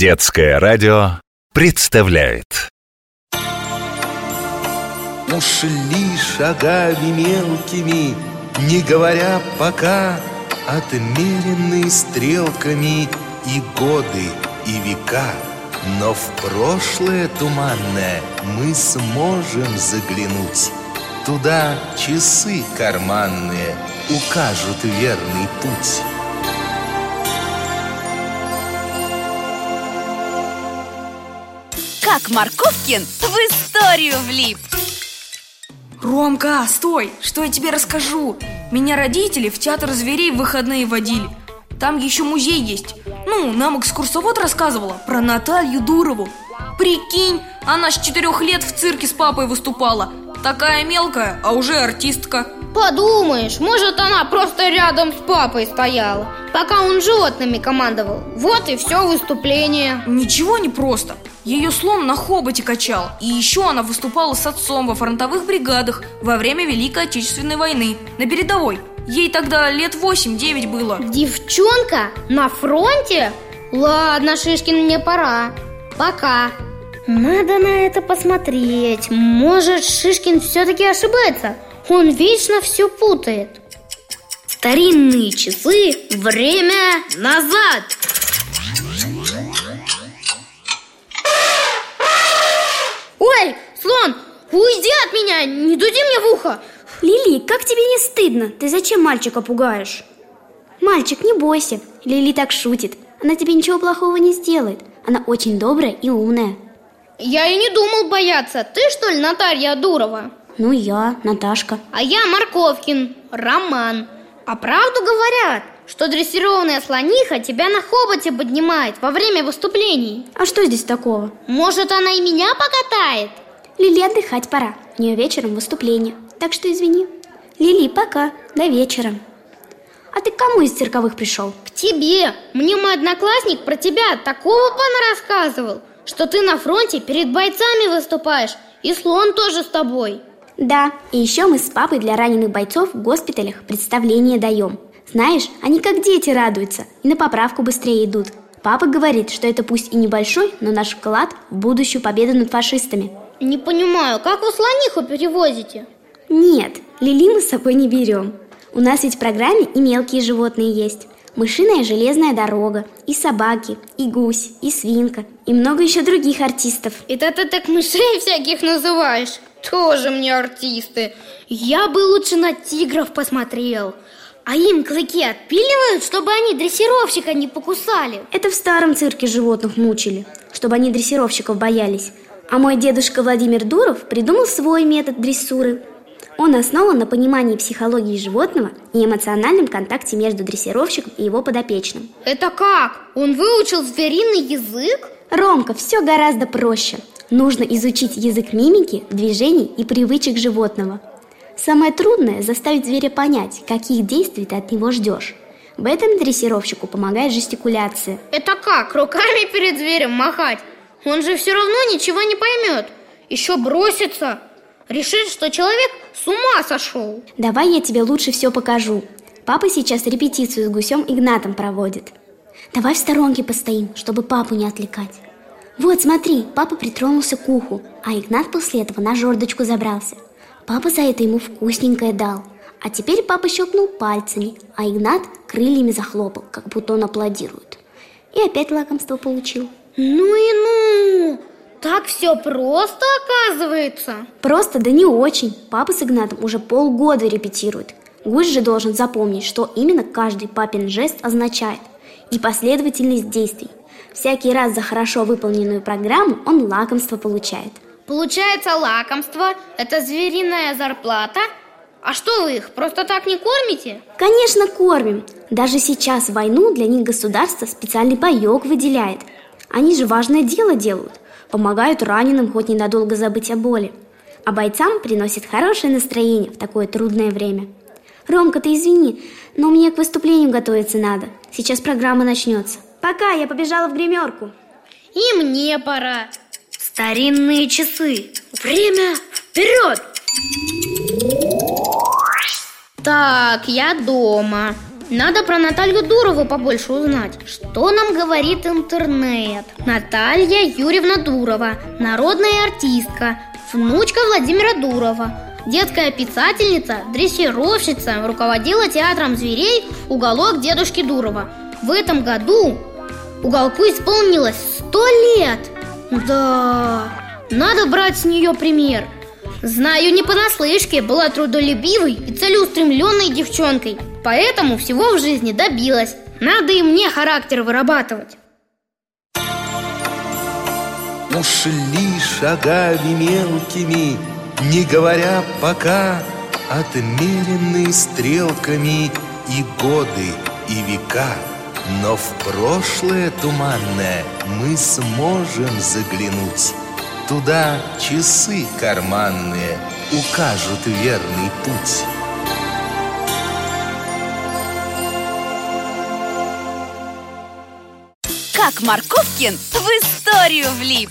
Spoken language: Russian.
Детское радио представляет. Ушли шагами мелкими, не говоря пока Отмеренные стрелками и годы, и века. Но в прошлое туманное мы сможем заглянуть. Туда часы карманные укажут верный путь Как Марковкин в историю влип. Ромка, стой! Что я тебе расскажу? Меня родители в театр зверей в выходные водили. Там еще музей есть. Ну, нам экскурсовод рассказывала про Наталью Дурову. Прикинь, она с четырех лет в цирке с папой выступала. Такая мелкая, а уже артистка. Подумаешь, может она просто рядом с папой стояла Пока он животными командовал. Вот и все выступление. Ничего не просто Ее слон на хоботе качал И еще она выступала с отцом во фронтовых бригадах Во время Великой Отечественной войны На передовой. Ей тогда лет 8-9 было. Девчонка? На фронте? Ладно, Шишкин, мне пора. Пока. Надо на это посмотреть. Может, Шишкин все-таки ошибается? Он вечно все путает. Старинные часы Время назад Ой, слон, уйди от меня, не ухо Лили, как тебе не стыдно? Ты зачем мальчика пугаешь? Мальчик, не бойся. Лили так шутит. Она тебе ничего плохого не сделает. Она очень добрая и умная. Я и не думал бояться Ты что ли Наталья Дурова? Ну, я, Наташка. А я Марковкин, Роман А правду говорят, что дрессированная слониха тебя на хоботе поднимает во время выступлений А что здесь такого? Может, она и меня покатает? Лили, отдыхать пора. У нее вечером выступление. Так что извини. Лили, пока. До вечера. А ты к кому из цирковых пришел? К тебе Мне мой одноклассник про тебя такого пана рассказывал Что ты на фронте перед бойцами выступаешь И слон тоже с тобой Да, и еще мы с папой для раненых бойцов в госпиталях представление даем. Знаешь, они как дети радуются и на поправку быстрее идут. Папа говорит, что это пусть и небольшой, но наш вклад в будущую победу над фашистами. Не понимаю, как вы слониху перевозите? Нет, Лили мы с собой не берем. У нас ведь в программе и мелкие животные есть. Мышиная железная дорога, и собаки, и гусь, и свинка, и много еще других артистов. Это ты так мышей всяких называешь? Тоже мне артисты Я бы лучше на тигров посмотрел А им клыки отпиливают, чтобы они дрессировщика не покусали Это в старом цирке животных мучили, чтобы они дрессировщиков боялись. А мой дедушка Владимир Дуров придумал свой метод дрессуры. Он основан на понимании психологии животного и эмоциональном контакте между дрессировщиком и его подопечным. Это как? Он выучил звериный язык? Ромка, все гораздо проще. Нужно изучить язык мимики, движений и привычек животного. Самое трудное – заставить зверя понять, каких действий ты от него ждешь. В этом дрессировщику помогает жестикуляция. Это как? Руками перед зверем махать? Он же все равно ничего не поймет Еще бросится Решит, что человек с ума сошел Давай я тебе лучше все покажу. Папа сейчас репетицию с гусем Игнатом проводит. Давай в сторонке постоим, чтобы папу не отвлекать. Вот, смотри, папа притронулся к уху, а Игнат после этого на жердочку забрался. Папа за это ему вкусненькое дал. А теперь папа щелкнул пальцами, а Игнат крыльями захлопал, как будто он аплодирует. И опять лакомство получил. Ну и ну! Так все просто оказывается Просто, да не очень. Папа с Игнатом уже полгода репетируют. Гусь же должен запомнить, что именно каждый папин жест означает и последовательность действий. Всякий раз за хорошо выполненную программу он лакомство получает. Получается лакомство – это звериная зарплата А что вы их просто так не кормите? Конечно, кормим. Даже сейчас в войну для них государство специальный паек выделяет. Они же важное дело делают. Помогают раненым хоть ненадолго забыть о боли. А бойцам приносит хорошее настроение в такое трудное время. Ромка, ты извини, но мне к выступлению готовиться надо. Сейчас программа начнется. Пока, я побежала в гримерку. И мне пора Старинные часы Время вперед! Так, я дома Надо про Наталью Дурову побольше узнать. Что нам говорит интернет? Наталья Юрьевна Дурова, народная артистка, внучка Владимира Дурова, детская писательница, дрессировщица, руководила театром зверей «Уголок дедушки Дурова». В этом году уголку исполнилось сто лет. Да, надо брать с нее пример. Знаю не понаслышке, была трудолюбивой и целеустремленной девчонкой – Поэтому всего в жизни добилась. Надо и мне характер вырабатывать. Ушли шагами мелкими, не говоря пока Отмеренные стрелками и годы, и века. Но в прошлое туманное мы сможем заглянуть. Туда часы карманные укажут верный путь Как Марковкин в историю влип!